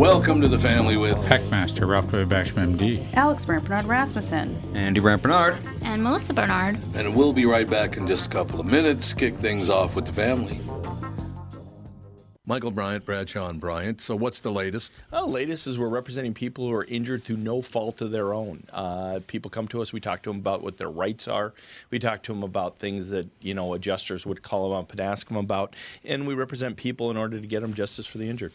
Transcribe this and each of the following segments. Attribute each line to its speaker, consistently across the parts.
Speaker 1: Welcome to the family with
Speaker 2: Heckmaster Ralph W. Basham, MD.
Speaker 3: Alex Barnard Rasmussen.
Speaker 4: Andy Brant Barnard.
Speaker 5: And Melissa Bernard.
Speaker 1: and we'll be right back in just a couple of minutes. Kick things off with the family. Michael Bryant, Bradshaw and Bryant. So what's the latest?
Speaker 6: Well, latest is we're representing people who are injured through no fault of their own. Uh, people come to us. We talk to them about what their rights are. We talk to them about things that you know adjusters would call them up and ask them about, and we represent people in order to get them justice for the injured.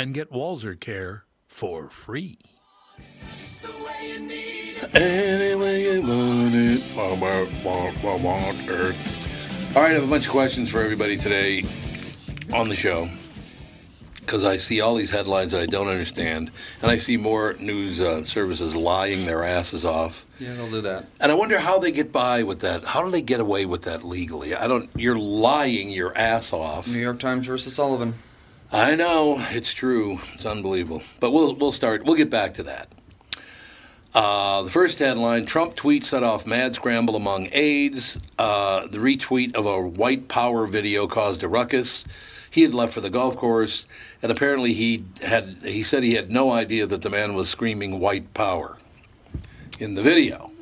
Speaker 1: and get Walser Care for free. Any way you want it, want, want, want, want it. All right, I have a bunch of questions for everybody today on the show because I see all these headlines that I don't understand, and I see more news uh, services lying their asses off.
Speaker 4: Yeah, they'll do that.
Speaker 1: And I wonder how they get by with that. How do they get away with that legally? I don't. You're lying your ass off.
Speaker 4: New York Times versus Sullivan.
Speaker 1: I know it's true. It's unbelievable. But we'll we'll start. We'll get back to that. Uh, the first headline: Trump tweet set off mad scramble among aides. Uh, the retweet of a white power video caused a ruckus. He had left for the golf course, and apparently he had. He said he had no idea that the man was screaming "white power" in the video.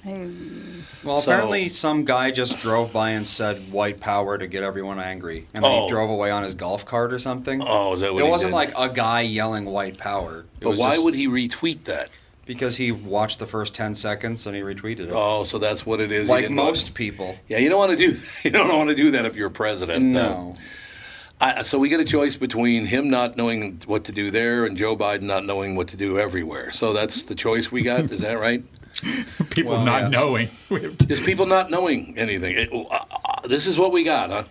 Speaker 4: Well,
Speaker 1: So-
Speaker 4: apparently some guy just drove by and said "white power" to get everyone angry, and then
Speaker 1: Oh.
Speaker 4: he drove away on his golf cart or something.
Speaker 1: Oh, is that what
Speaker 4: it wasn't
Speaker 1: did?
Speaker 4: like a guy yelling "white power." It
Speaker 1: But why
Speaker 4: just
Speaker 1: would he retweet that?
Speaker 4: Because he watched the first ten seconds and he retweeted it.
Speaker 1: Oh, so that's what it is.
Speaker 4: Like
Speaker 1: didn't want-
Speaker 4: most people.
Speaker 1: Yeah, you don't want to do. You don't want to do that if you're president. uh,
Speaker 4: No.
Speaker 1: I, so we get a choice between him not knowing what to do there and Joe Biden not knowing what to do everywhere. So that's the choice we got. Is that right?
Speaker 2: People
Speaker 4: Well,
Speaker 2: not
Speaker 4: yes.
Speaker 2: knowing.
Speaker 1: Just people not knowing anything. It- uh, uh, this is what we got, huh?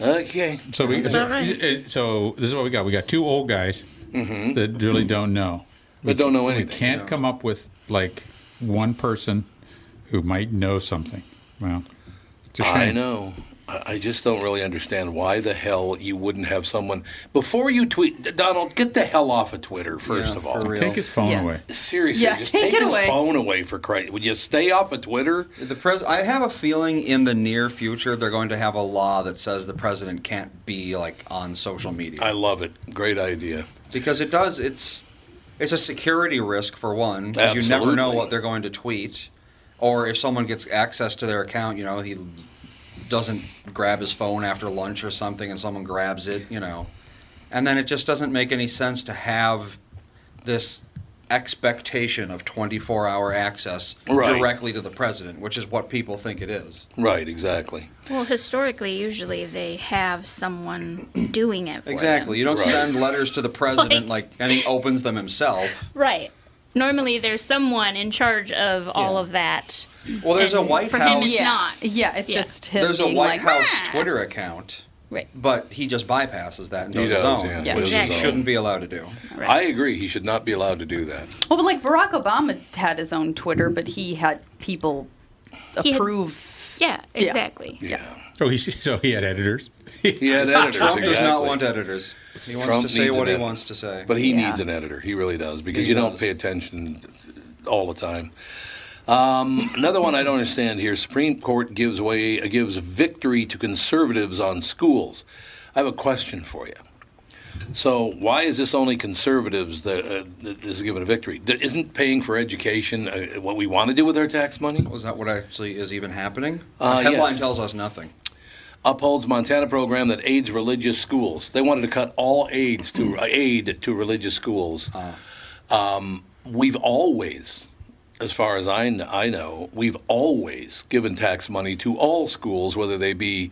Speaker 1: Okay.
Speaker 2: So we so, uh, so this is what we got. We got two old guys that really don't know.
Speaker 1: But don't know
Speaker 2: We
Speaker 1: anything.
Speaker 2: can't come up with like one person who might know something. Well, it's a shame.
Speaker 1: I know. I I just don't really understand why the hell you wouldn't have someone before you tweet. Donald, get the hell off of Twitter first
Speaker 4: Yeah,
Speaker 1: of all.
Speaker 2: Take his phone
Speaker 3: Yes.
Speaker 2: away.
Speaker 1: Seriously,
Speaker 3: Yeah,
Speaker 1: just
Speaker 3: take
Speaker 1: take, his
Speaker 3: away.
Speaker 1: phone away for Christ. Would you stay off of Twitter?
Speaker 4: The pres- I have a feeling in the near future they're going to have a law that says the president can't be like on social media
Speaker 1: I love it. Great idea.
Speaker 4: because it does. It's it's a security risk for one because you never know what they're going to tweet, or if someone gets access to their account, you know he doesn't grab his phone after lunch or something, and someone grabs it, you know, and then it just doesn't make any sense to have this expectation of 24 hour access
Speaker 1: Right.
Speaker 4: directly to the president, which is what people think it is.
Speaker 1: Right, exactly.
Speaker 5: Well, historically, usually they have someone doing it for
Speaker 4: Exactly. You don't
Speaker 1: Right.
Speaker 4: send letters to the president like, and he opens them himself.
Speaker 5: Right. Normally, there's someone in charge of all of that.
Speaker 4: Well, there's a White
Speaker 5: for him,
Speaker 4: House.
Speaker 5: it's
Speaker 3: yeah.
Speaker 5: not.
Speaker 3: Yeah, it's
Speaker 5: Yeah.
Speaker 3: just him
Speaker 4: There's a
Speaker 3: being
Speaker 4: White
Speaker 3: like,
Speaker 4: House
Speaker 3: "Rah."
Speaker 4: Twitter account,
Speaker 5: Right.
Speaker 4: but he just bypasses that and
Speaker 1: He
Speaker 4: does his
Speaker 1: does,
Speaker 4: own,
Speaker 1: yeah.
Speaker 3: Yeah.
Speaker 4: which
Speaker 5: Exactly.
Speaker 4: he shouldn't be allowed to do.
Speaker 5: right.
Speaker 1: I agree. He should not be allowed to do that.
Speaker 3: Well, but like Barack Obama had his own Twitter, but he had people
Speaker 5: He had-
Speaker 3: approve.
Speaker 5: Yeah, exactly.
Speaker 1: Yeah.
Speaker 2: Oh, he so he had editors.
Speaker 1: He had editors.
Speaker 4: Trump
Speaker 1: exactly.
Speaker 4: does not want editors. He wants
Speaker 1: Trump
Speaker 4: to say what he
Speaker 1: editor.
Speaker 4: wants to say.
Speaker 1: But he
Speaker 3: Yeah.
Speaker 1: needs an editor. He really does because
Speaker 4: He
Speaker 1: you don't pay attention all the time. Um, another one I don't understand here: Supreme Court gives way gives victory to conservatives on schools. I have a question for you. So why is this only conservatives that, uh, that is given a victory? Isn't paying for education uh, what we want to do with our tax money?
Speaker 4: Is that what actually is even happening?
Speaker 1: Uh,
Speaker 4: the headline
Speaker 1: yes.
Speaker 4: tells us nothing.
Speaker 1: upholds Montana program that aids religious schools. They wanted to cut all aids to uh, aid to religious schools. Um, we've always, as far as I, kn- I know, we've always given tax money to all schools, whether they be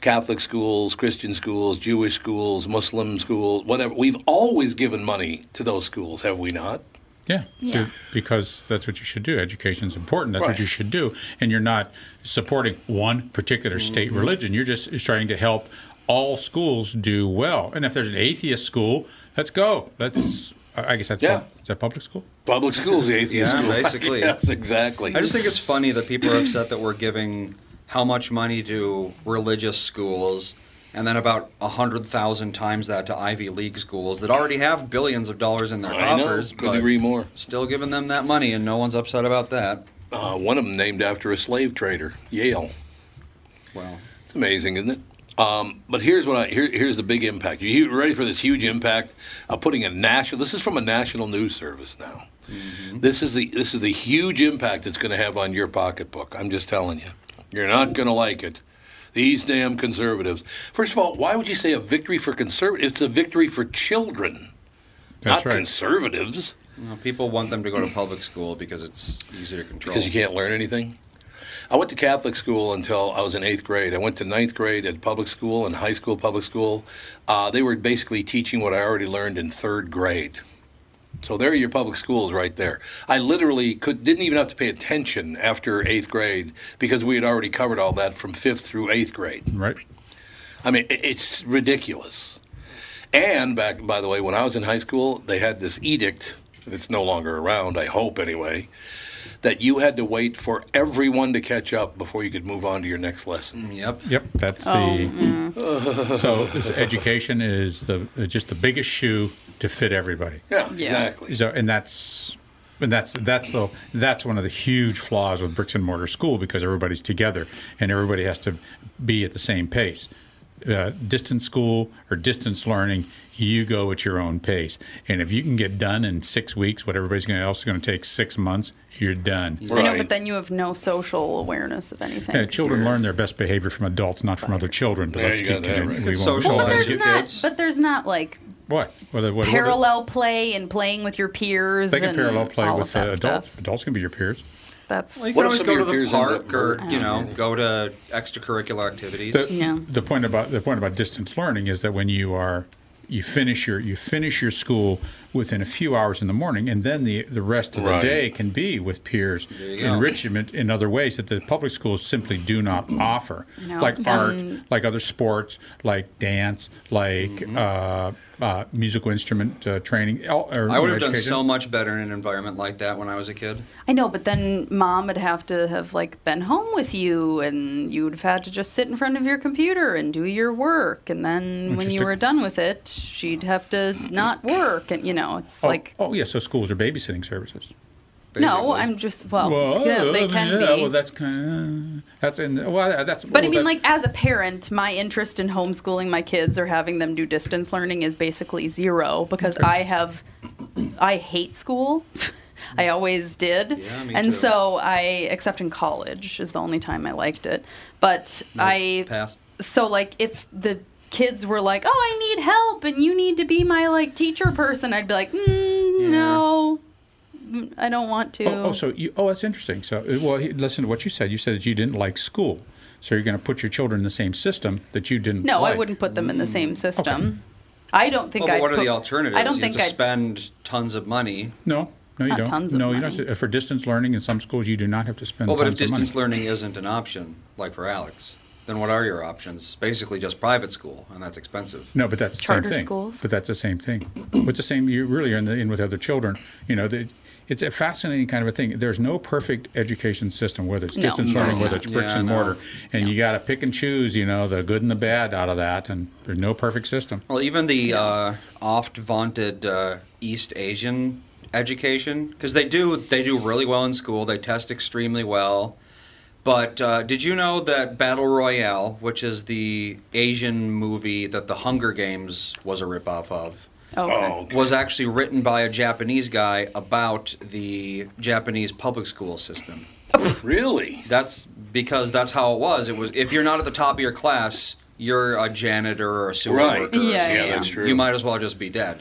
Speaker 1: Catholic schools, Christian schools, Jewish schools, Muslim schools, whatever. We've always given money to those schools, have we not?
Speaker 2: Yeah,
Speaker 5: Yeah.
Speaker 2: because that's what you should do. Education is important. That's
Speaker 1: Right.
Speaker 2: what you should do. And you're not supporting one particular state
Speaker 1: Mm-hmm.
Speaker 2: religion. You're just trying to help all schools do well. And if there's an atheist school, let's go. That's I guess that's
Speaker 1: Yeah.
Speaker 2: pub- is that public school?
Speaker 1: Public schools, the atheist
Speaker 4: Yeah,
Speaker 1: school.
Speaker 4: basically.
Speaker 1: yes, exactly.
Speaker 4: I just think it's funny that people are upset that we're giving how much money to religious schools and then about a hundred thousand times that to Ivy League schools that already have billions of dollars in their
Speaker 1: I know.
Speaker 4: coffers,
Speaker 1: Couldn't agree more.
Speaker 4: still giving them that money and no one's upset about that.
Speaker 1: Uh, one of them named after a slave trader, Yale.
Speaker 4: Well,
Speaker 1: It's amazing, isn't it? Um, but here's what I here, here's the big impact. You ready for this huge impact of putting a national? This is from a national news service now. This is the this is the huge impact it's going to have on your pocketbook. I'm just telling you, you're not going to like it. These damn conservatives. First of all, why would you say a victory for conservatives? It's a victory for children,
Speaker 2: That's
Speaker 1: not
Speaker 2: right.
Speaker 1: conservatives,
Speaker 4: you people want them to go to public school because it's easier to control.
Speaker 1: because you can't learn anything. I went to Catholic school until I was in eighth grade. I went to ninth grade at public school and high school public school. Uh, they were basically teaching what I already learned in third grade. So there are your public schools right there. I literally could didn't even have to pay attention after eighth grade because we had already covered all that from fifth through eighth grade.
Speaker 2: Right.
Speaker 1: I mean, it's ridiculous. And back, by the way, when I was in high school, they had this edict that's no longer around. I hope anyway. That you had to wait for everyone to catch up before you could move on to your next lesson.
Speaker 4: Yep.
Speaker 2: Yep, that's
Speaker 3: Oh,
Speaker 2: the. so this education is the just the biggest shoe to fit everybody.
Speaker 1: Yeah,
Speaker 3: Yeah.
Speaker 1: exactly.
Speaker 2: So, and that's and that's that's the that's one of the huge flaws with bricks and mortar school because everybody's together and everybody has to be at the same pace. Uh, distance school or distance learning, you go at your own pace, and if you can get done in six weeks, what everybody's going else is going to take six months, you're done.
Speaker 3: I know, but then you have no social awareness of anything.
Speaker 2: Yeah,
Speaker 3: 'cause
Speaker 2: children learn their best behavior from adults, not from other children. But
Speaker 1: Yeah,
Speaker 2: let's
Speaker 1: you
Speaker 2: keep
Speaker 1: that
Speaker 2: it-
Speaker 1: right.
Speaker 2: we
Speaker 4: It's
Speaker 2: won't-
Speaker 4: social
Speaker 3: But
Speaker 4: Well,
Speaker 3: there's not.
Speaker 4: kids.
Speaker 3: But there's not like
Speaker 2: What? What, what, what-
Speaker 3: parallel play and playing with your peers.
Speaker 2: They can
Speaker 3: and
Speaker 2: parallel play with
Speaker 3: of
Speaker 2: uh, adults.
Speaker 3: Stuff.
Speaker 2: Adults can be your peers.
Speaker 3: That's
Speaker 4: Well, you
Speaker 1: What
Speaker 4: can always go to the park or,
Speaker 1: murdered?
Speaker 4: you know, go to extracurricular activities.
Speaker 2: The,
Speaker 3: Yeah.
Speaker 2: the point about the point about distance learning is that when you are you finish your you finish your school within a few hours in the morning, and then the the rest of the day can be with peers enrichment in other ways that the public schools simply do not offer,
Speaker 3: No.
Speaker 2: like art,
Speaker 3: Um,
Speaker 2: like other sports, like dance, like
Speaker 4: Mm-hmm.
Speaker 2: uh, uh, musical instrument uh, training. Or, or
Speaker 4: I would have done so much better in an environment like that when I was a kid.
Speaker 3: I know, but then mom would have to have like been home with you, and you would have had to just sit in front of your computer and do your work. And then when you were done with it, she'd have to not work, and you know, it's
Speaker 2: Oh,
Speaker 3: like
Speaker 2: oh yeah, so schools are babysitting services.
Speaker 3: No. I'm just well, yeah, they can
Speaker 2: yeah,
Speaker 3: be.
Speaker 2: well, that's kind of that's in well, that's.
Speaker 3: But I mean,
Speaker 2: that-
Speaker 3: like as a parent, my interest in homeschooling my kids or having them do distance learning is basically zero because
Speaker 2: Okay.
Speaker 3: I have, I hate school. I always did,
Speaker 4: Yeah, me
Speaker 3: and
Speaker 4: too.
Speaker 3: so I, except in college, is the only time I liked it. But I,
Speaker 4: Pass.
Speaker 3: so like if the kids were like, "Oh, I need help, and you need to be my like teacher person," I'd be like, mm, "No, Mm, I don't want to."
Speaker 2: Oh, oh, so you, oh, that's interesting. So, uh, well, listen to what you said. You said that you didn't like school, so you're going to put your children in the same system that you didn't. Like.
Speaker 3: No,
Speaker 2: like.
Speaker 3: I wouldn't put them in the same system. I don't think
Speaker 4: Well,
Speaker 3: I'd
Speaker 4: what are
Speaker 3: put-
Speaker 4: the alternatives?
Speaker 3: I don't
Speaker 4: you
Speaker 3: think
Speaker 4: have to
Speaker 3: I'd
Speaker 4: spend tons of money.
Speaker 2: No, no, you
Speaker 3: Not
Speaker 2: don't.
Speaker 3: tons of
Speaker 2: no, you
Speaker 3: money.
Speaker 2: don't. For distance learning in some schools, you do not have to spend.
Speaker 4: Well, but if
Speaker 2: tons of money.
Speaker 4: distance learning isn't an option, like for Alex, then what are your options? Basically, just private school, and that's expensive.
Speaker 2: No, but that's the
Speaker 3: Charter
Speaker 2: same thing.
Speaker 3: schools?
Speaker 2: But that's the same thing. With the same, you really are in, the, in with other children. You know, the, it's a fascinating kind of a thing. There's no perfect education system, whether it's
Speaker 3: No.
Speaker 2: distance
Speaker 3: No.
Speaker 2: learning, whether it's bricks
Speaker 4: Yeah,
Speaker 2: and
Speaker 4: no.
Speaker 2: mortar, and you got to pick and choose. You know, the good and the bad out of that, and there's no perfect system.
Speaker 4: Well, even the uh, oft vaunted uh, East Asian education because they do they do really well in school. They test extremely well. But uh, did you know that Battle Royale, which is the Asian movie that the Hunger Games was a ripoff of,
Speaker 3: Oh, okay.
Speaker 1: Oh, okay.
Speaker 4: was actually written by a Japanese guy about the Japanese public school system.
Speaker 1: really?
Speaker 4: That's because that's how it was. It was if you're not at the top of your class, you're a janitor or a sewer
Speaker 1: Right.
Speaker 4: worker. or
Speaker 3: Yeah,
Speaker 4: something.
Speaker 3: yeah,
Speaker 1: that's true.
Speaker 4: You might as well just be dead.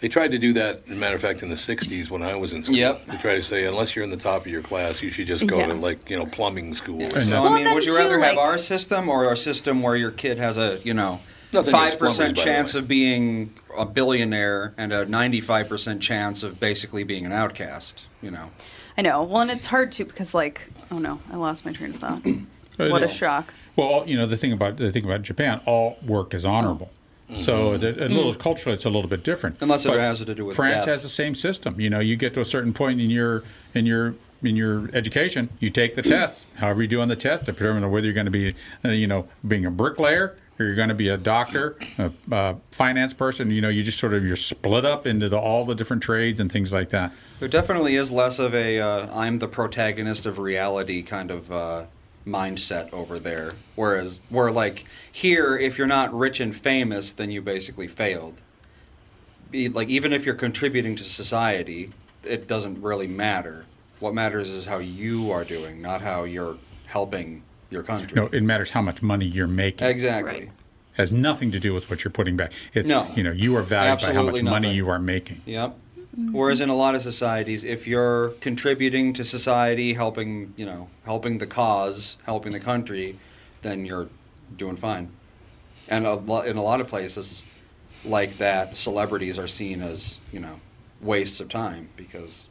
Speaker 1: They tried to do that, as a matter of fact, in the 60s when I was in school.
Speaker 4: Yep.
Speaker 1: They tried to say, unless you're in the top of your class, you should just go
Speaker 3: Yeah.
Speaker 1: to, like, you know, plumbing school. or
Speaker 4: So
Speaker 1: something.
Speaker 3: Well,
Speaker 4: I mean, would you
Speaker 3: too,
Speaker 4: rather have
Speaker 3: like-
Speaker 4: our system or a system where your kid has a you know
Speaker 1: Nothing
Speaker 4: five
Speaker 1: against plumbers,
Speaker 4: percent chance of being a billionaire and a ninety-five percent chance of basically being an outcast? You know.
Speaker 3: I know. Well, and it's hard to because like, oh no, I lost my train of thought. What a shock.
Speaker 2: Well, you know the thing about the thing about Japan, all work is honorable. So the, a little culturally, it's a little bit different.
Speaker 4: Unless it has to do with
Speaker 2: France
Speaker 4: death.
Speaker 2: has the same system. You know, you get to a certain point in your in your in your education, you take the test. However you do on the test, to determine whether you're going to be, uh, you know, being a bricklayer or you're going to be a doctor, a, a finance person. You know, you just sort of you're split up into the, all the different trades and things like that.
Speaker 4: There definitely is less of a uh, I'm the protagonist of reality kind of uh, mindset over there. Whereas, where like here, if you're not rich and famous, then you basically failed. Like even if you're contributing to society, it doesn't really matter. What matters is how you are doing, not how you're helping your country.
Speaker 2: No, it matters how much money you're making.
Speaker 4: exactly.
Speaker 5: Right.
Speaker 2: has nothing to do with what you're putting back. It's
Speaker 4: No.
Speaker 2: you know you are valued by how much
Speaker 4: Absolutely
Speaker 2: money you are making.
Speaker 4: Yep. Whereas in a lot of societies, if you're contributing to society, helping you know, helping the cause, helping the country, then you're doing fine. And a lo- in a lot of places like that, celebrities are seen as you know wastes of time because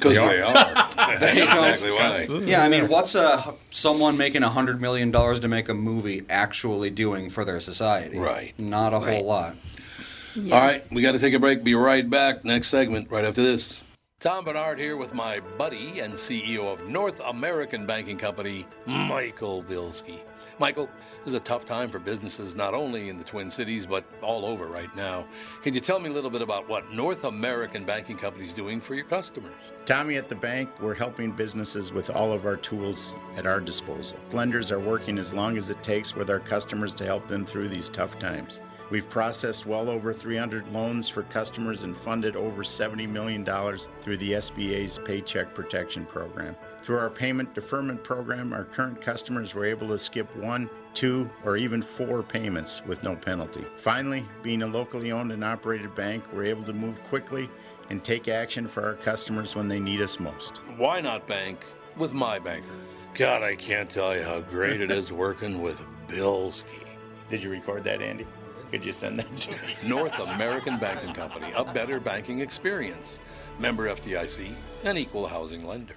Speaker 1: Because
Speaker 2: They
Speaker 1: they are. That's exactly why.
Speaker 4: yeah, I mean, what's a someone making a hundred million dollars to make a movie actually doing for their society?
Speaker 1: Right.
Speaker 4: Not a
Speaker 5: Right.
Speaker 4: whole lot.
Speaker 1: All right, we got to take a break. Be right back. Next segment, right after this. Tom Barnard here with my buddy and CEO of North American Banking Company, Michael Bilski. Michael, this is a tough time for businesses not only in the Twin Cities, but all over right now. Can you tell me a little bit about what North American Banking Company is doing for your customers?
Speaker 7: Tommy at the bank, we're helping businesses with all of our tools at our disposal. Lenders are working as long as it takes with our customers to help them through these tough times. We've processed well over 300 loans for customers and funded over $70 million through the SBA's Paycheck Protection Program. Through our payment deferment program, our current customers were able to skip one, two, or even four payments with no penalty. Finally, being a locally owned and operated bank, we're able to move quickly and take action for our customers when they need us most.
Speaker 1: Why not bank with my banker? God, I can't tell you how great it is working with Bilski.
Speaker 7: Did you record that, Andy? Could you send that to me?
Speaker 1: North American Banking Company, a better banking experience. Member FDIC, an equal housing lender.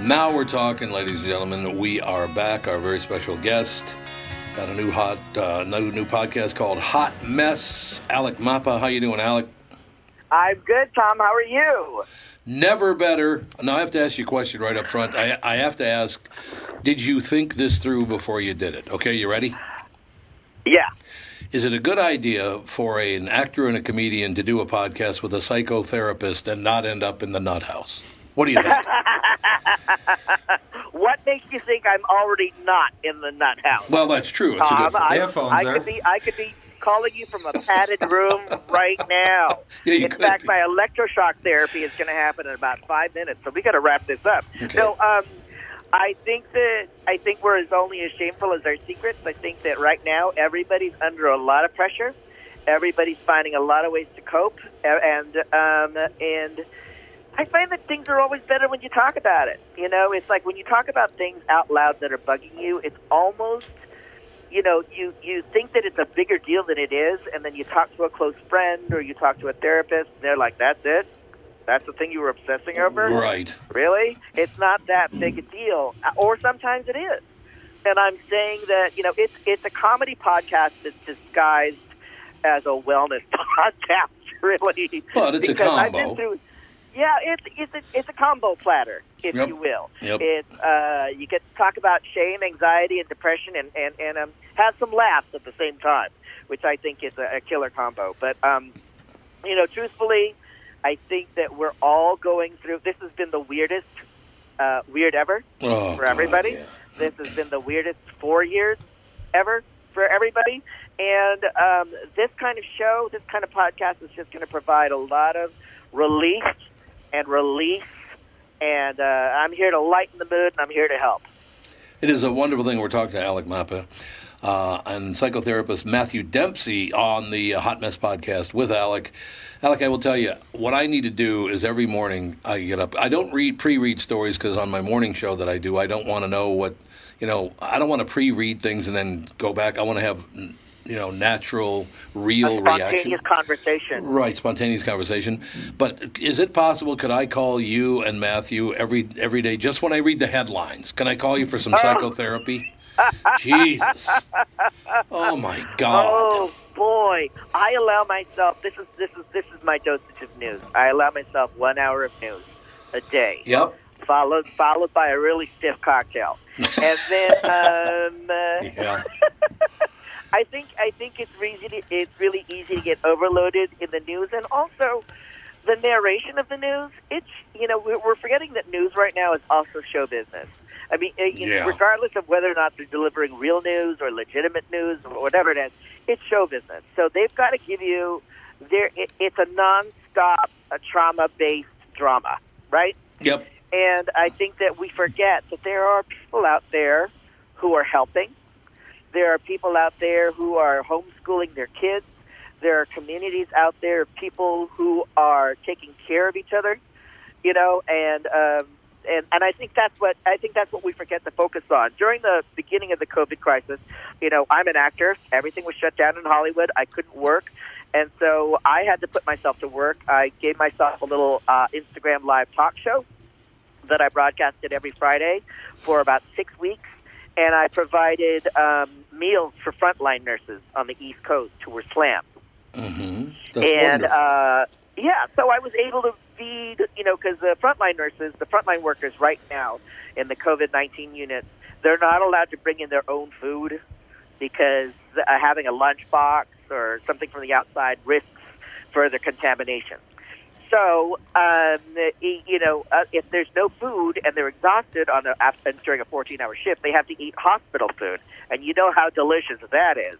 Speaker 1: Now we're talking, ladies and gentlemen. We are back. Our very special guest got a new hot, uh, new new podcast called Hot Mess. Alec Mapa, how you doing, Alec?
Speaker 8: I'm good, Tom. How are you?
Speaker 1: Never better. Now I have to ask you a question right up front. I, I have to ask: Did you think this through before you did it? Okay, you ready?
Speaker 8: Yeah.
Speaker 1: Is it a good idea for a, an actor and a comedian to do a podcast with a psychotherapist and not end up in the nut house? What do you think?
Speaker 8: What makes you think I'm already not in the nut house?
Speaker 1: well, that's true. It's a
Speaker 8: Tom,
Speaker 1: good.
Speaker 8: I,
Speaker 4: They have phones
Speaker 8: I
Speaker 4: there.
Speaker 8: could be. I could be. calling you from a padded room right now.
Speaker 1: Yeah, you
Speaker 8: in
Speaker 1: could
Speaker 8: fact,
Speaker 1: be.
Speaker 8: my electroshock therapy is going to happen in about five minutes, so we got to wrap this up.
Speaker 1: Okay.
Speaker 8: So, um, I think that I think we're as only as shameful as our secrets. I think that right now everybody's under a lot of pressure. Everybody's finding a lot of ways to cope, a- and um, and I find that things are always better when you talk about it. You know, it's like when you talk about things out loud that are bugging you, it's almost you know, you you think that it's a bigger deal than it is, and then you talk to a close friend or you talk to a therapist, and they're like, "That's it, that's the thing you were obsessing over."
Speaker 1: Right.
Speaker 8: Really? It's not that big a deal, or sometimes it is. And I'm saying that you know, it's it's a comedy podcast that's disguised as a wellness podcast, really.
Speaker 1: But it's a
Speaker 8: Because I've
Speaker 1: combo.
Speaker 8: been through, yeah, it's it's a, it's a combo platter, if
Speaker 1: Yep.
Speaker 8: you will.
Speaker 1: Yep.
Speaker 8: It's uh, you get to talk about shame, anxiety, and depression, and and and um, have some laughs at the same time, which I think is a, a killer combo. But um, you know, truthfully, I think that we're all going through. This has been the weirdest, uh, weird ever
Speaker 1: Oh,
Speaker 8: for
Speaker 1: God,
Speaker 8: everybody.
Speaker 1: yeah.
Speaker 8: This has been the weirdest four years ever for everybody. And um, this kind of show, this kind of podcast is just going to provide a lot of relief and release. And uh, I'm here to lighten the mood, and I'm here to help.
Speaker 1: It is a wonderful thing. We're talking to Alec Mapa uh, and psychotherapist Matthew Dempsey on the Hot Mess podcast with Alec. Alec, I will tell you, what I need to do is every morning I get up. I don't read pre-read stories because on my morning show that I do, I don't want to know what, you know, I don't want to pre-read things and then go back. I want to have, you know, natural, real reaction.
Speaker 8: Spontaneous conversation.
Speaker 1: Right, spontaneous conversation. But is it possible? Could I call you and Matthew every every day just when I read the headlines? Can I call you for some psychotherapy? Jesus! Oh my God!
Speaker 8: Oh boy, I allow myself. This is this is this is my dosage of news. I allow myself one hour of news a day,
Speaker 1: Yep.
Speaker 8: followed followed by a really stiff cocktail, and then um, uh,
Speaker 1: Yeah.
Speaker 8: I think I think it's to, it's really easy to get overloaded in the news, and also the narration of the news. It's you know we're, forgetting that news right now is also show business. I mean, uh, you know, regardless of whether or not they're delivering real news or legitimate news or whatever it is, it's show business. So they've got to give you there. It, it's a nonstop, a trauma-based drama, right?
Speaker 1: Yep.
Speaker 8: And I think that we forget that there are people out there who are helping. There are people out there who are homeschooling their kids. There are communities out there of people who are taking care of each other, you know, and um, and and I think that's what I think that's what we forget to focus on. During the beginning of the COVID crisis, you know, I'm an actor. Everything was shut down in Hollywood. I couldn't work. And so I had to put myself to work. I gave myself a little uh, Instagram live talk show that I broadcasted every Friday for about six weeks, and I provided um, meals for frontline nurses on the East Coast who were slammed.
Speaker 1: Mm-hmm.
Speaker 8: And uh, yeah, so I was able to feed, you know, because the frontline nurses, the frontline workers right now in the COVID 19 units, they're not allowed to bring in their own food because uh, having a lunchbox or something from the outside risks further contamination. So, um, you know, uh, if there's no food and they're exhausted on a, after, during a 14-hour shift, they have to eat hospital food, and you know how delicious that is.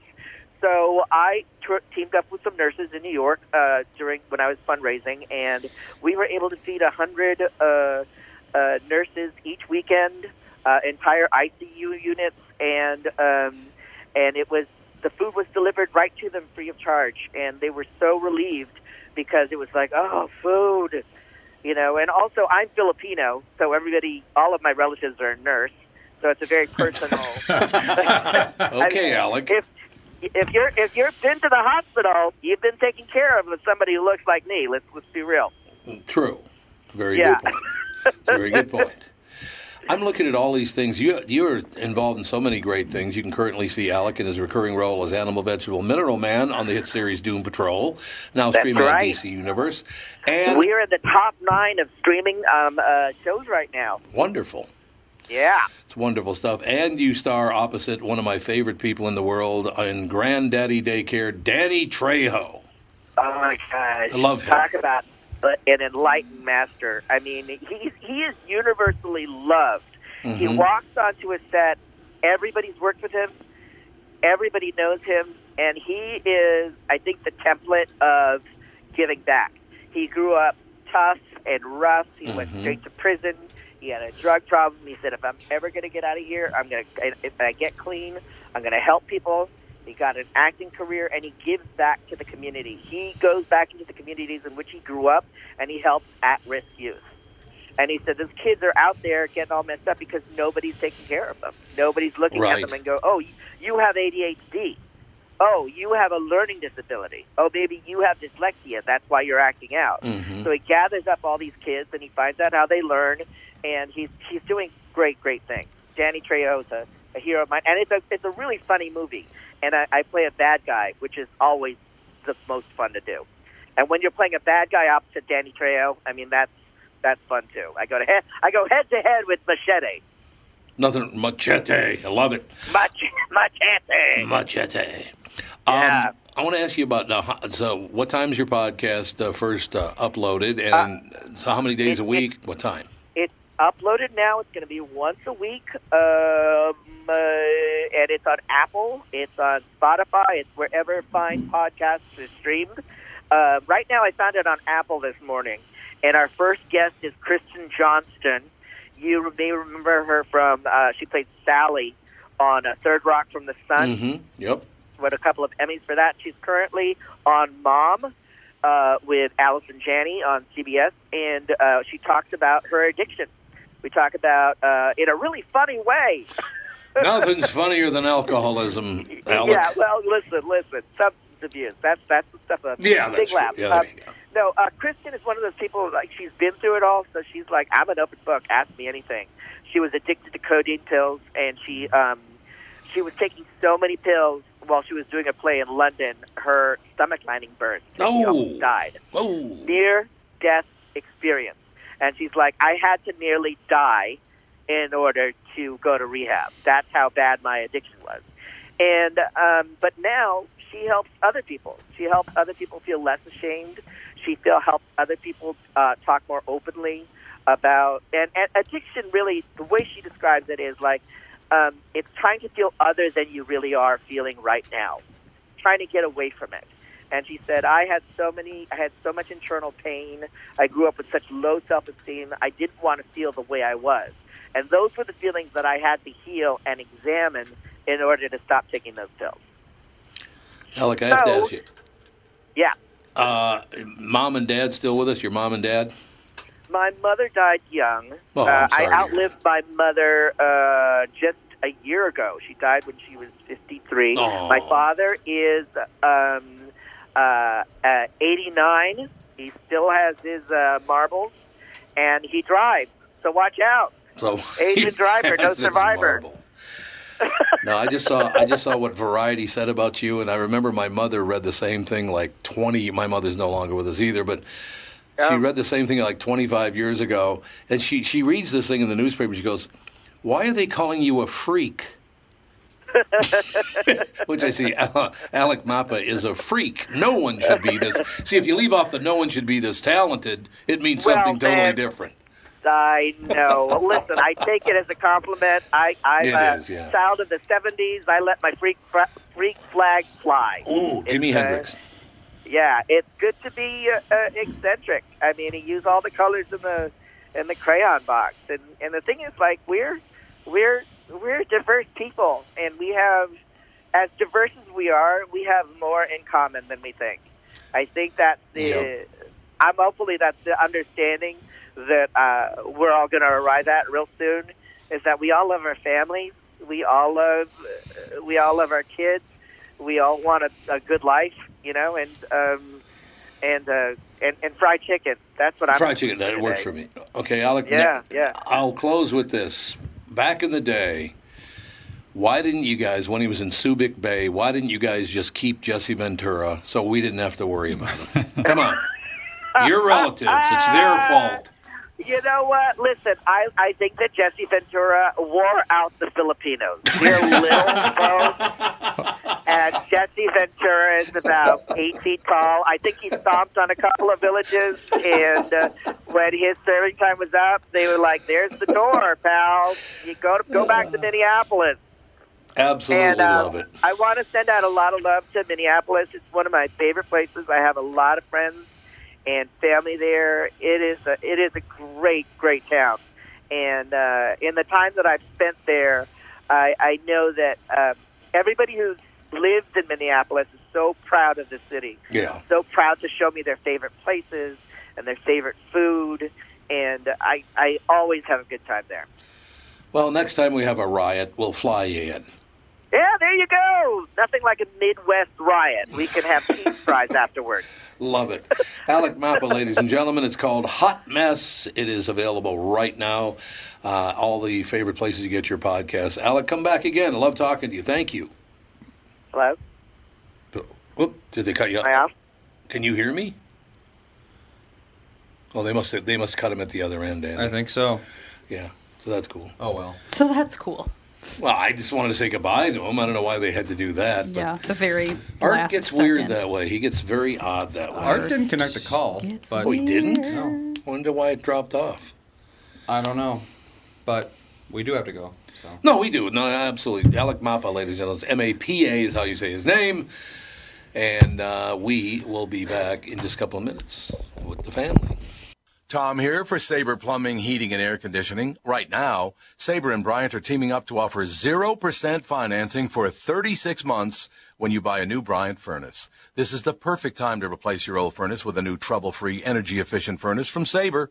Speaker 8: So I t- teamed up with some nurses in New York uh, during when I was fundraising, and we were able to feed a hundred uh, uh, nurses each weekend, uh, entire ICU units, and um, and it was the food was delivered right to them free of charge, and they were so relieved because it was like, oh, food, you know. And also, I'm Filipino, so everybody, all of my relatives are a nurse, so it's a very personal.
Speaker 1: okay, Alec.
Speaker 8: If if you're if you've been to the hospital, you've been taken care of with somebody who looks like me. Let's let's be real.
Speaker 1: True. Very
Speaker 8: Yeah.
Speaker 1: good point. Very good point. I'm looking at all these things. You you're involved in so many great things. You can currently see Alec in his recurring role as Animal Vegetable Mineral Man on the hit series Doom Patrol, now
Speaker 8: That's
Speaker 1: streaming
Speaker 8: right.
Speaker 1: on DC Universe. And
Speaker 8: we are in the top nine of streaming um, uh, shows right now.
Speaker 1: wonderful.
Speaker 8: Yeah.
Speaker 1: It's wonderful stuff. And you star opposite one of my favorite people in the world in Granddaddy Daycare, Danny Trejo.
Speaker 8: Oh my God!
Speaker 1: I love him.
Speaker 8: Talk about an enlightened master. I mean, he's he is universally loved. He
Speaker 1: Mhm.
Speaker 8: walks onto a set. Everybody's worked with him. Everybody knows him. and he is, I think, the template of giving back. He grew up tough and rough. He went
Speaker 1: Mhm.
Speaker 8: straight to prison. He had a drug problem. He said, "If I'm ever going to get out of here, I'm going to. If I get clean, I'm going to help people." He got an acting career, and he gives back to the community. He goes back into the communities in which he grew up, and he helps at-risk youth. And he said, "Those kids are out there getting all messed up because nobody's taking care of them. Nobody's looking
Speaker 1: Right.
Speaker 8: at them and go, "Oh, you have ADHD. Oh, you have a learning disability. Oh, maybe you have dyslexia. That's why you're acting out."
Speaker 1: Mhm.
Speaker 8: So he gathers up all these kids and he finds out how they learn, and he's he's doing great, great things. Danny Trejo is a, a hero of mine, and it's a it's a really funny movie. And I, I play a bad guy, which is always the most fun to do. And when you're playing a bad guy opposite Danny Trejo, I mean that's that's fun too. I go to head I go head to head with Machete.
Speaker 1: Nothing machete. I love it.
Speaker 8: Mach- machete.
Speaker 1: Machete.
Speaker 8: Yeah.
Speaker 1: Um, I want to ask you about uh, so what time is your podcast uh, first uh, uploaded, and so how many days a
Speaker 8: it-
Speaker 1: week? What time?
Speaker 8: Uploaded now. It's going to be once a week, um, uh, and it's on Apple. It's on Spotify. It's wherever fine podcasts is streamed. Uh, right now, I found it on Apple this morning, and our first guest is Kristen Johnston. You may remember her from uh, she played Sally on uh, Third Rock from the Sun
Speaker 1: Mm-hmm. Yep.
Speaker 8: won a couple of Emmys for that. She's currently on Mom uh, with Allison Janney on CBS, and uh, she talks about her addiction. We talk about uh, in a really funny way.
Speaker 1: Nothing's funnier than alcoholism, Alec.
Speaker 8: Yeah, well, listen, listen, substance abuse. That's that's the stuff. Of
Speaker 1: Yeah,
Speaker 8: big
Speaker 1: that's
Speaker 8: laugh.
Speaker 1: true. Yeah,
Speaker 8: Um,
Speaker 1: you go.
Speaker 8: no, uh, Kristen is one of those people like she's been through it all, so she's like, I'm an open book. Ask me anything. She was addicted to codeine pills, and she um, she was taking so many pills while she was doing a play in London. Her stomach lining burst. and She
Speaker 1: Oh.
Speaker 8: almost died.
Speaker 1: Oh,
Speaker 8: Near death experience, and she's like, I had to nearly die in order to go to rehab. That's how bad my addiction was. And um, but now she helps other people. She helps other people feel less ashamed. She feel helps other people uh, talk more openly about and, and addiction. Really, the way she describes it is like um, it's trying to feel other than you really are feeling right now, trying to get away from it. And she said, I had so many, I had so much internal pain. I grew up with such low self-esteem. I didn't want to feel the way I was. And those were the feelings that I had to heal and examine in order to stop taking those pills.
Speaker 1: Alec, I have to ask you.
Speaker 8: Yeah.
Speaker 1: Uh, mom and dad still with us? Your mom and dad?
Speaker 8: My mother died young.
Speaker 1: Oh,
Speaker 8: uh, I outlived my mother uh, just a year ago. She died when she was 53.
Speaker 1: Oh.
Speaker 8: My father is um, uh, uh, 89. He still has his uh, marbles, and he drives. So watch out.
Speaker 1: So
Speaker 8: Asian driver, no survivor.
Speaker 1: no, I just saw I just saw what Variety said about you, and I remember my mother read the same thing like twenty. My mother's no longer with us either, but she read the same thing like twenty five years ago, and she she reads this thing in the newspaper. She goes, "Why are they calling you a freak?" Which I see, Alec Mapa is a freak. No one should be this. See, if you leave off the "no one should be this talented," it means
Speaker 8: Well,
Speaker 1: something totally
Speaker 8: man,
Speaker 1: different.
Speaker 8: I know. Listen, I take it as a compliment. I, I'm
Speaker 1: It
Speaker 8: a
Speaker 1: yeah.
Speaker 8: child of the '70s. I let my freak freak flag fly.
Speaker 1: Ooh, Jimi
Speaker 8: It's, uh,
Speaker 1: Hendrix.
Speaker 8: Yeah, it's good to be uh, uh, eccentric. I mean, he used all the colors in the in the crayon box, and and the thing is, like, we're we're we're diverse people, and we have as diverse as we are, we have more in common than we think. I think that the
Speaker 1: Yep.
Speaker 8: I'm hopefully that's the understanding that uh, we're all going to arrive at real soon. Is that we all love our families, we all love uh, we all love our kids, we all want a, a good life, you know, and um, and uh, and and fried chicken. That's what I'm
Speaker 1: Fried chicken, that works for me. Okay, Alec.
Speaker 8: Yeah, yeah.
Speaker 1: I'll close with this. Back in the day, why didn't you guys, when he was in Subic Bay, why didn't you guys just keep Jesse Ventura so we didn't have to worry about him? Come on. Your relatives. It's their uh, fault.
Speaker 8: You know what? Listen, I, I think that Jesse Ventura wore out the Filipinos. We're little folks, and Jesse Ventura is about eight feet tall. I think he stomped on a couple of villages, and uh, when his serving time was up, they were like, "There's the door, pal. You go to, go back to Minneapolis."
Speaker 1: Absolutely
Speaker 8: and uh,
Speaker 1: love it.
Speaker 8: I want to send out a lot of love to Minneapolis. It's one of my favorite places. I have a lot of friends and family there. It is a, it is a great, great town. And uh, in the time that I've spent there, I, I know that um, everybody who's lived in Minneapolis is so proud of the city.
Speaker 1: Yeah.
Speaker 8: So proud to show me their favorite places and their favorite food. And I, I always have a good time there.
Speaker 1: Well, next time we have a riot, we'll fly you in.
Speaker 8: Yeah, there you go. Nothing like a Midwest riot. We can have cheese fries afterwards.
Speaker 1: Love it. Alec Mapa, ladies and gentlemen. It's called Hot Mess. It is available right now. Uh, all the favorite places you get your podcast. Alec, come back again. I love talking to you. Thank you.
Speaker 8: Hello?
Speaker 1: Whoop, did they cut you
Speaker 8: Am I
Speaker 1: off?
Speaker 8: off?
Speaker 1: Can you hear me? Oh, they must have, they must cut him at the other end, Andy.
Speaker 4: I think so.
Speaker 1: Yeah, so that's cool.
Speaker 4: Oh well.
Speaker 3: So that's cool.
Speaker 1: Well, I just wanted to say goodbye to him. I don't know why they had to do that. But
Speaker 3: Yeah, the very
Speaker 1: Art
Speaker 3: last
Speaker 1: gets weird that way. He gets very odd that way.
Speaker 4: Art didn't connect the call, but
Speaker 1: Oh, he didn't?
Speaker 4: No.
Speaker 1: Wonder why it dropped off.
Speaker 4: I don't know, but we do have to go. So
Speaker 1: No, we do. No, absolutely. Alec Mapa, ladies and gentlemen. M A P A is how you say his name. And uh, we will be back in just a couple of minutes with the family. Tom here for Sabre Plumbing, Heating, and Air Conditioning. Right now, Sabre and Bryant are teaming up to offer 0% financing for 36 months when you buy a new Bryant furnace. This is the perfect time to replace your old furnace with a new trouble-free, energy-efficient furnace from Sabre.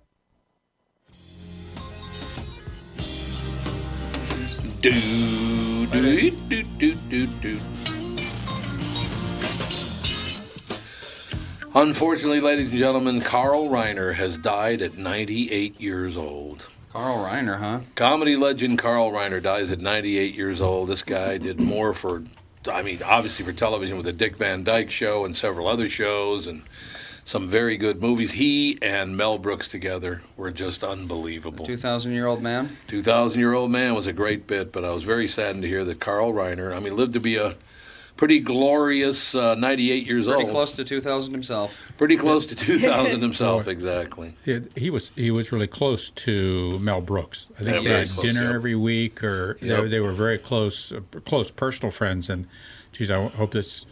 Speaker 1: Do, do, do, do, do, do. Unfortunately, ladies and gentlemen, Carl Reiner has died at 98 years old.
Speaker 4: Carl Reiner, huh?
Speaker 1: Comedy legend Carl Reiner dies at 98 years old. This guy did more for, I mean, obviously for television with the Dick Van Dyke Show and several other shows and some very good movies. He and Mel Brooks together were just unbelievable.
Speaker 4: Two thousand year old man.
Speaker 1: 2,000 year old man was a great bit, but I was very saddened to hear that Carl Reiner, I mean, lived to be a pretty glorious uh, 98 years
Speaker 4: Pretty
Speaker 1: old.
Speaker 4: Pretty close to two thousand himself.
Speaker 1: Pretty close to 2,000 himself, exactly.
Speaker 2: He, he was he was really close to Mel Brooks. I
Speaker 1: Yeah,
Speaker 2: think they had
Speaker 1: close,
Speaker 2: dinner
Speaker 1: yep.
Speaker 2: every week, or
Speaker 1: Yep.
Speaker 2: they, they were very close, uh, close personal friends. And geez, I hope this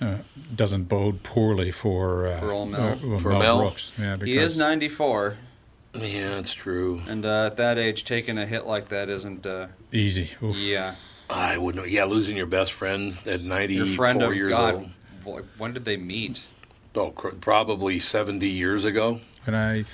Speaker 2: uh, doesn't bode poorly for uh,
Speaker 4: For old Mel.
Speaker 2: uh,
Speaker 1: For Mel?
Speaker 2: Brooks. Yeah, because
Speaker 4: He is ninety four,
Speaker 1: Yeah, it's true.
Speaker 4: and uh, at that age, taking a hit like that isn't. Uh,
Speaker 2: easy. Oof.
Speaker 4: yeah,
Speaker 1: I wouldn't know. Yeah, losing your best friend at 94
Speaker 4: your friend of
Speaker 1: years
Speaker 4: God.
Speaker 1: old.
Speaker 4: When did they meet?
Speaker 1: Oh, probably 70 years ago.
Speaker 2: And I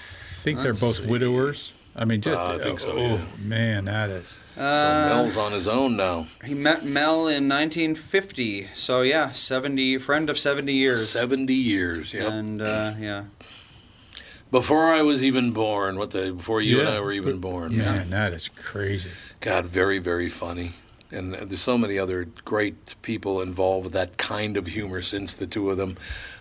Speaker 2: think they're both
Speaker 4: see.
Speaker 2: widowers. I mean, just
Speaker 1: Uh, I think so,
Speaker 2: oh
Speaker 1: yeah.
Speaker 2: man, that is.
Speaker 1: So
Speaker 4: Uh,
Speaker 1: Mel's on his own now.
Speaker 4: he met Mel in 1950. So yeah, 70 friend of 70 years.
Speaker 1: 70 years, yeah.
Speaker 4: And uh, yeah,
Speaker 1: Before I was even born, what the before you and I were even born.
Speaker 2: Man, that is crazy.
Speaker 1: God, very, very funny. And there's so many other great people involved with that kind of humor since the two of them.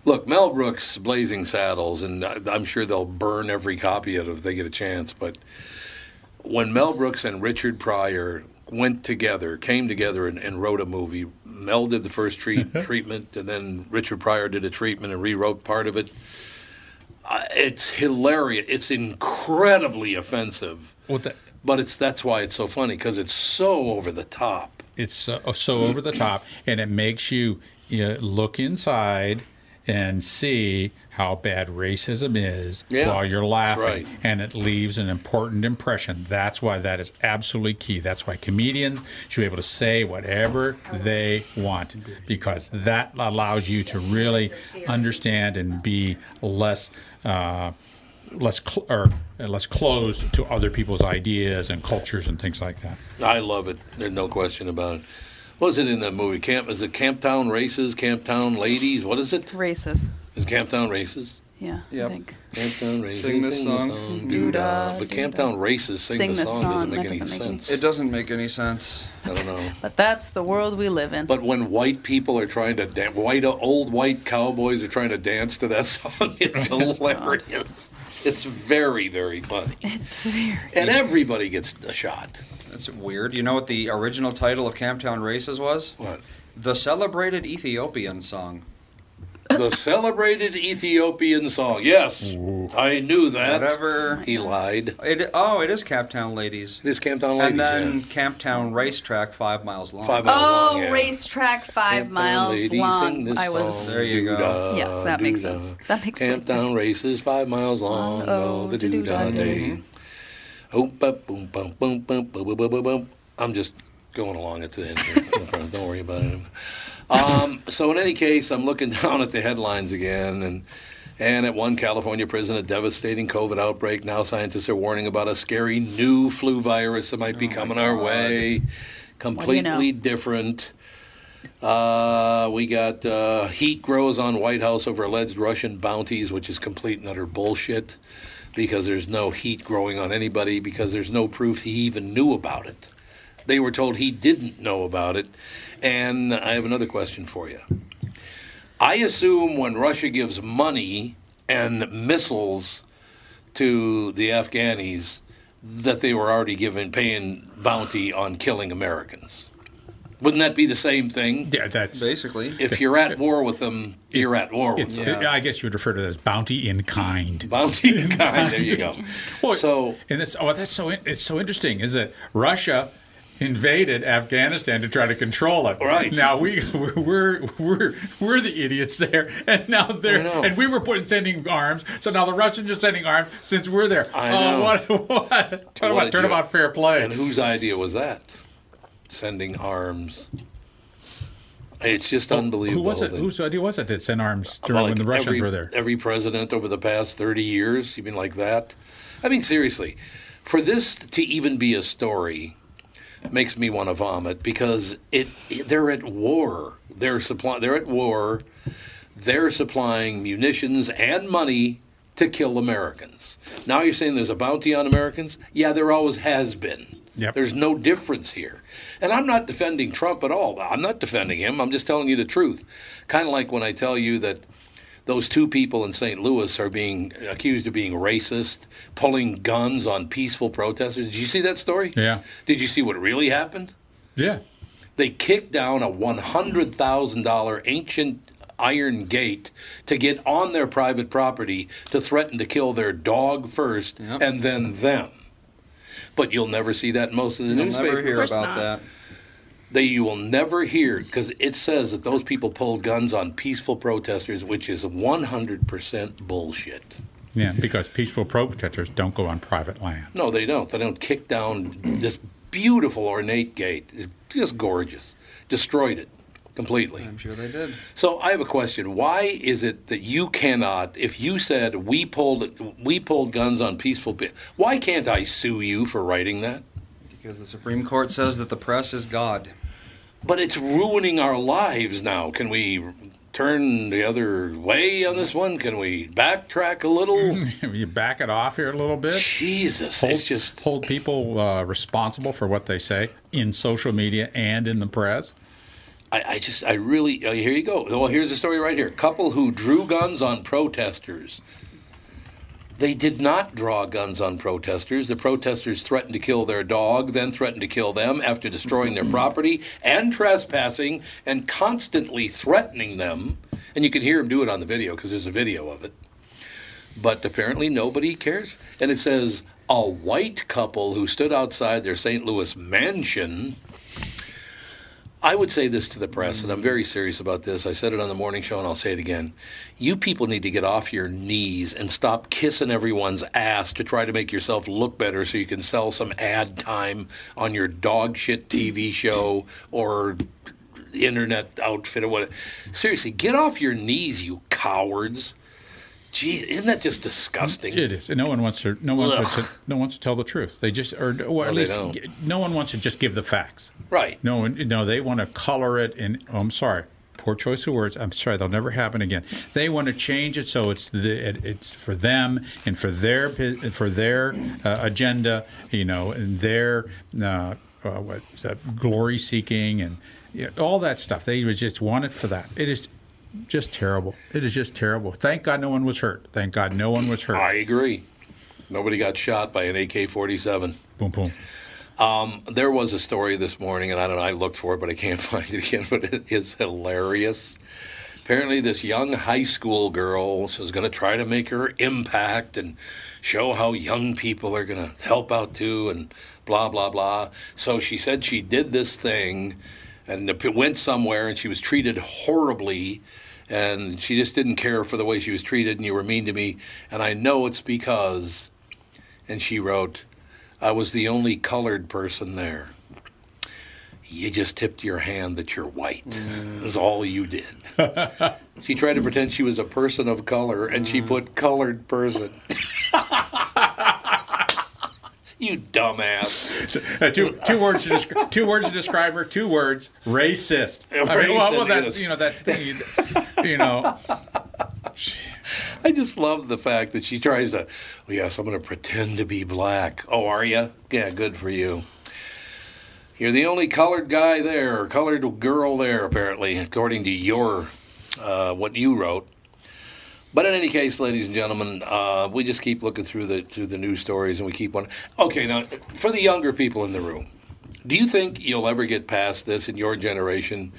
Speaker 1: Look, Mel Brooks, Blazing Saddles, and I'm sure they'll burn every copy of it if they get a chance. But when Mel Brooks and Richard Pryor went together, came together and, and wrote a movie, Mel did the first treat, treatment, and then Richard Pryor did a treatment and rewrote part of it. Uh, it's hilarious. It's incredibly offensive.
Speaker 2: Well, that,
Speaker 1: But it's that's why it's so funny because it's so over the top.
Speaker 2: it's uh, so over the top, and it makes you, you know, look inside and see how bad racism is
Speaker 1: Yeah,
Speaker 2: while you're laughing,
Speaker 1: right.
Speaker 2: and it leaves an important impression. That's why that is absolutely key. That's why comedians should be able to say whatever they want because that allows you to really understand and be less. Uh, less cl- or uh, less closed to other people's ideas and cultures and things like that.
Speaker 1: I love it. There's no question about it. What was it in that movie? Camp is it Camp Town Races? Camp Town Ladies? What is it?
Speaker 3: Races.
Speaker 1: Is Camp Town Races?
Speaker 3: Yeah.
Speaker 4: Yep.
Speaker 3: I think.
Speaker 1: Camptown Races.
Speaker 4: Sing this
Speaker 1: the
Speaker 4: song.
Speaker 1: Doo-dah. But Camptown Races sing,
Speaker 3: Sing
Speaker 1: the
Speaker 3: this
Speaker 1: song,
Speaker 3: song,
Speaker 1: doesn't make any
Speaker 3: doesn't make any
Speaker 1: sense.
Speaker 4: It doesn't make any sense.
Speaker 1: I don't know.
Speaker 3: But that's the world we live in.
Speaker 1: But when white people are trying to dance, white old white cowboys are trying to dance to that song, it's hilarious. It's very very funny,
Speaker 3: it's very.
Speaker 1: and everybody gets a shot.
Speaker 4: That's weird. You know what the original title of Camptown Races was?
Speaker 1: What?
Speaker 4: The Celebrated Ethiopian Song.
Speaker 1: The celebrated Ethiopian song. Yes, I knew that.
Speaker 4: Whatever.
Speaker 1: He lied.
Speaker 4: It, oh, it is Camptown Ladies.
Speaker 1: It is Camptown Ladies.
Speaker 4: And then
Speaker 1: yeah.
Speaker 4: Camptown Racetrack, five miles long.
Speaker 1: Five miles
Speaker 3: Oh,
Speaker 1: long. yeah.
Speaker 3: racetrack five
Speaker 1: Camptown
Speaker 3: miles
Speaker 1: ladies sing
Speaker 3: long.
Speaker 1: this
Speaker 3: I was.
Speaker 1: song.
Speaker 4: There you go.
Speaker 1: Doo-dah,
Speaker 3: Yes, that makes
Speaker 1: doo-dah.
Speaker 3: sense. That makes
Speaker 1: Camptown
Speaker 3: sense.
Speaker 1: races five miles long.
Speaker 3: Oh,
Speaker 1: Oh, the
Speaker 3: doo-dah
Speaker 1: doo-dah
Speaker 3: day.
Speaker 1: day. Oh, ba, boom, bum, boom, boom, boom, boom, boom, boom, boom. I'm just going along at the end here. No problem. Don't worry about it. Um, so in any case, I'm looking down at the headlines again, and and at one California prison, a devastating COVID outbreak. Now scientists are warning about a scary new flu virus that might be coming our way. Completely
Speaker 3: know?
Speaker 1: different. Uh, we got uh, heat grows on White House over alleged Russian bounties, which is complete and utter bullshit because there's no heat growing on anybody because there's no proof he even knew about it. They were told he didn't know about it. And I have another question for you. I assume when Russia gives money and missiles to the Afghanis that they were already giving paying bounty on killing Americans. Wouldn't that be the same thing?
Speaker 2: Yeah, that's
Speaker 4: Basically.
Speaker 1: If you're at war with them, you're at war with them.
Speaker 4: Yeah.
Speaker 2: I guess you would refer to that as bounty in kind.
Speaker 1: Bounty in kind. There you go.
Speaker 2: Well,
Speaker 1: So
Speaker 2: and it's oh that's so it's so interesting is that Russia invaded Afghanistan to try to control it.
Speaker 1: Right.
Speaker 2: now we we're we're we're the idiots there, and now they're and we were putting sending arms. So now the Russians are sending arms since we're there.
Speaker 1: I
Speaker 2: Oh,
Speaker 1: know.
Speaker 2: what what talk
Speaker 1: What
Speaker 2: about turn about fair play.
Speaker 1: And whose idea was that? Sending arms. It's just unbelievable.
Speaker 2: Who was it?
Speaker 1: that-
Speaker 2: Whose idea was it to send arms during
Speaker 1: Well,
Speaker 2: when the Russians
Speaker 1: every,
Speaker 2: were there?
Speaker 1: Every president over the past 30 years, you mean like that? I mean, seriously, for this to even be a story makes me want to vomit because it, it- they're at war. They're supply, they're at war. They're supplying munitions and money to kill Americans. Now you're saying there's a bounty on Americans? Yeah, there always has been.
Speaker 2: Yep.
Speaker 1: There's no difference here. And I'm not defending Trump at all. I'm not defending him. I'm just telling you the truth. Kind of like when I tell you that those two people in St. Louis are being accused of being racist, pulling guns on peaceful protesters. Did you see that story?
Speaker 2: Yeah.
Speaker 1: Did you see what really happened?
Speaker 2: Yeah.
Speaker 1: They kicked down a $100,000 ancient iron gate to get on their private property to threaten to kill their dog first
Speaker 4: Yep.
Speaker 1: and then them. But you'll never see that in most of the
Speaker 4: You'll
Speaker 1: newspapers.
Speaker 4: never hear about
Speaker 5: not.
Speaker 4: that.
Speaker 1: They you will never hear because it says that those people pulled guns on peaceful protesters, which is 100% bullshit.
Speaker 2: Yeah, because peaceful protesters don't go on private land.
Speaker 1: No, they don't. They don't kick down this beautiful ornate gate. It's just gorgeous. Destroyed it completely.
Speaker 4: I'm sure they did.
Speaker 1: So I have a question. Why is it that you cannot, if you said we pulled we pulled guns on peaceful people, why can't I sue you for writing that?
Speaker 4: Because the Supreme Court says that the press is God.
Speaker 1: But it's ruining our lives now. Can we turn the other way on this one? Can we backtrack a little?
Speaker 2: you back it off here a little bit.
Speaker 1: Jesus,
Speaker 2: Hold,
Speaker 1: it's just
Speaker 2: hold people uh, responsible for what they say in social media and in the press.
Speaker 1: I, I just I really oh, here you go. Well, here's the story right here. Couple who drew guns on protesters. They did not draw guns on protesters. The protesters threatened to kill their dog, then threatened to kill them after destroying their property and trespassing and constantly threatening them. And you can hear him do it on the video because there's a video of it. But apparently nobody cares. And it says a white couple who stood outside their St. Louis mansion I would say this to the press, and I'm very serious about this. I said it on the morning show, and I'll say it again. You people need to get off your knees and stop kissing everyone's ass to try to make yourself look better so you can sell some ad time on your dog shit TV show or internet outfit or what. Seriously, get off your knees, you cowards. Gee, isn't that just disgusting?
Speaker 2: It is, and no one wants to. No one wants to. No one wants to tell the truth. They just, or, or
Speaker 1: No,
Speaker 2: at least, no one wants to just give the facts.
Speaker 1: Right.
Speaker 2: No one. No, they want to color it. And oh, I'm sorry, poor choice of words. I'm sorry, they'll never happen again. They want to change it so it's the it, it's for them and for their for their uh, agenda. You know, and their uh, uh, what's that? Glory seeking and you know, all that stuff. They just want it for that. It is just terrible. It is just terrible. Thank God no one was hurt. Thank God no one was hurt.
Speaker 1: I agree. Nobody got shot by an AK 47.
Speaker 2: Boom, boom.
Speaker 1: Um, there was a story this morning, and I don't know, I looked for it, but I can't find it again, but it is hilarious. Apparently, this young high school girl was going to try to make her impact and show how young people are going to help out too, and blah, blah, blah. So she said she did this thing and it went somewhere, and she was treated horribly. And she just didn't care for the way she was treated, and you were mean to me. And I know it's because, and she wrote, I was the only colored person there. You just tipped your hand that you're white. Mm. Is all you did. she tried to pretend she was a person of color, and she mm. put colored person. you dumbass.
Speaker 2: Uh, two, two words to describe two words to describe her. Two words: racist. I mean, well, well, that's you know that's the, you know.
Speaker 1: I just love the fact that she tries to, well, yes, I'm going to pretend to be black. Oh, are you? Yeah, good for you. You're the only colored guy there, or colored girl there, apparently, according to your, uh, what you wrote. But in any case, ladies and gentlemen, uh, we just keep looking through the through the news stories, and we keep on. Okay, now for the younger people in the room, do you think you'll ever get past this in your generation,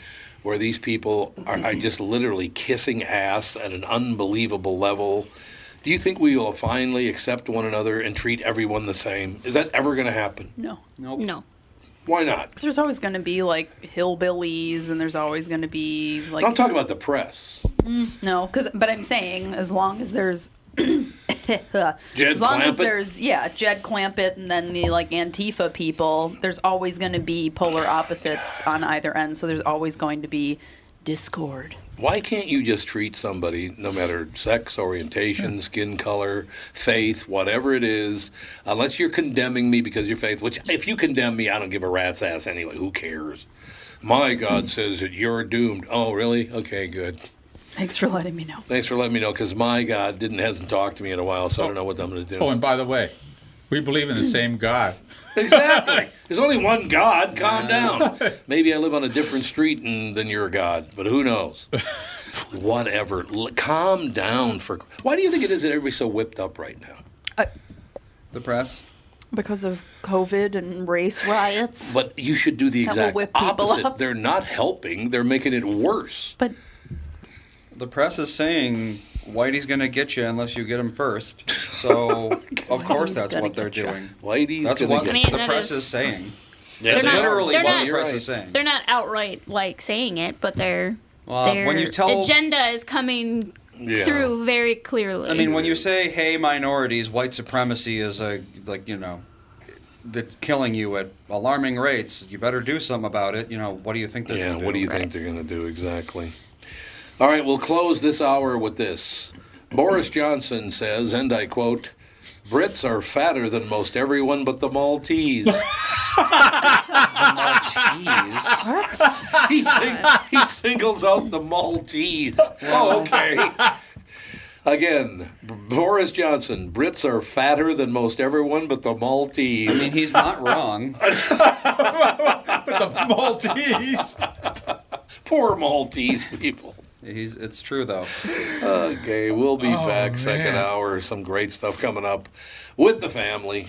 Speaker 1: where these people are, are just literally kissing ass at an unbelievable level? Do you think we will finally accept one another and treat everyone the same? Is that ever going to happen?
Speaker 3: No.
Speaker 4: Nope.
Speaker 5: No.
Speaker 1: Why not?
Speaker 3: 'Cause There's always going to be like hillbillies, and there's always going to be like.
Speaker 1: I'm talking about the press.
Speaker 3: Mm, no, because but I'm saying as long as there's. as long as there's yeah Jed Clampett and then the like Antifa people, there's always going to be polar opposites on either end. So there's always going to be discord.
Speaker 1: Why can't you just treat somebody, no matter sex, orientation, skin color, faith, whatever it is, unless you're condemning me because of your faith, which if you condemn me, I don't give a rat's ass anyway. Who cares? My God mm. says that you're doomed. Oh, really? Okay, good.
Speaker 3: Thanks for letting me know.
Speaker 1: Thanks for letting me know because my God didn't hasn't talked to me in a while, so I don't oh. know what I'm going to do.
Speaker 2: Oh, and by the way, we believe in the same God.
Speaker 1: Exactly. There's only one God. Calm down. Maybe I live on a different street and, than your God, but who knows? Whatever. L- calm down. For why do you think it is that everybody's so whipped up right now?
Speaker 4: The press.
Speaker 3: Because of COVID and race riots.
Speaker 1: But you should do the
Speaker 3: That will
Speaker 1: exact
Speaker 3: whip people
Speaker 1: opposite.
Speaker 3: up.
Speaker 1: They're not helping. They're making it worse.
Speaker 3: But
Speaker 4: The press is saying Whitey's going to get you unless you get him first. So, oh of course, that's what they're
Speaker 3: get ya.
Speaker 4: doing.
Speaker 1: Whitey's
Speaker 4: That's
Speaker 1: gonna
Speaker 4: what
Speaker 1: get
Speaker 5: I mean,
Speaker 4: the
Speaker 5: that
Speaker 4: press
Speaker 5: is-
Speaker 4: is saying.
Speaker 1: Yes,
Speaker 4: That's
Speaker 5: They're not-
Speaker 4: literally
Speaker 5: they're
Speaker 4: what
Speaker 5: not-
Speaker 4: the press is saying.
Speaker 5: They're not outright like saying it, but their
Speaker 4: Well,
Speaker 5: their
Speaker 4: when you tell-
Speaker 5: agenda is coming
Speaker 1: Yeah.
Speaker 5: through very clearly.
Speaker 4: I mean, when you say, "Hey, minorities, white supremacy is a like you know, that's killing you at alarming rates. You better do something about it." You know, what do you think they're
Speaker 1: Yeah,
Speaker 4: going to
Speaker 1: what do you think they're going to do exactly? All right, we'll close this hour with this. Boris Johnson says, and I quote, Brits are fatter than most everyone but the Maltese.
Speaker 4: Maltese.
Speaker 1: he, sing- he singles out the Maltese. Oh, okay. Again, B- Boris Johnson, Brits are fatter than most everyone but the Maltese.
Speaker 4: I mean, he's not wrong.
Speaker 2: But the Maltese.
Speaker 1: Poor Maltese people.
Speaker 4: He's. It's true though.
Speaker 1: Uh, okay, we'll be
Speaker 2: Oh,
Speaker 1: back second hour. Some great stuff coming up with the family.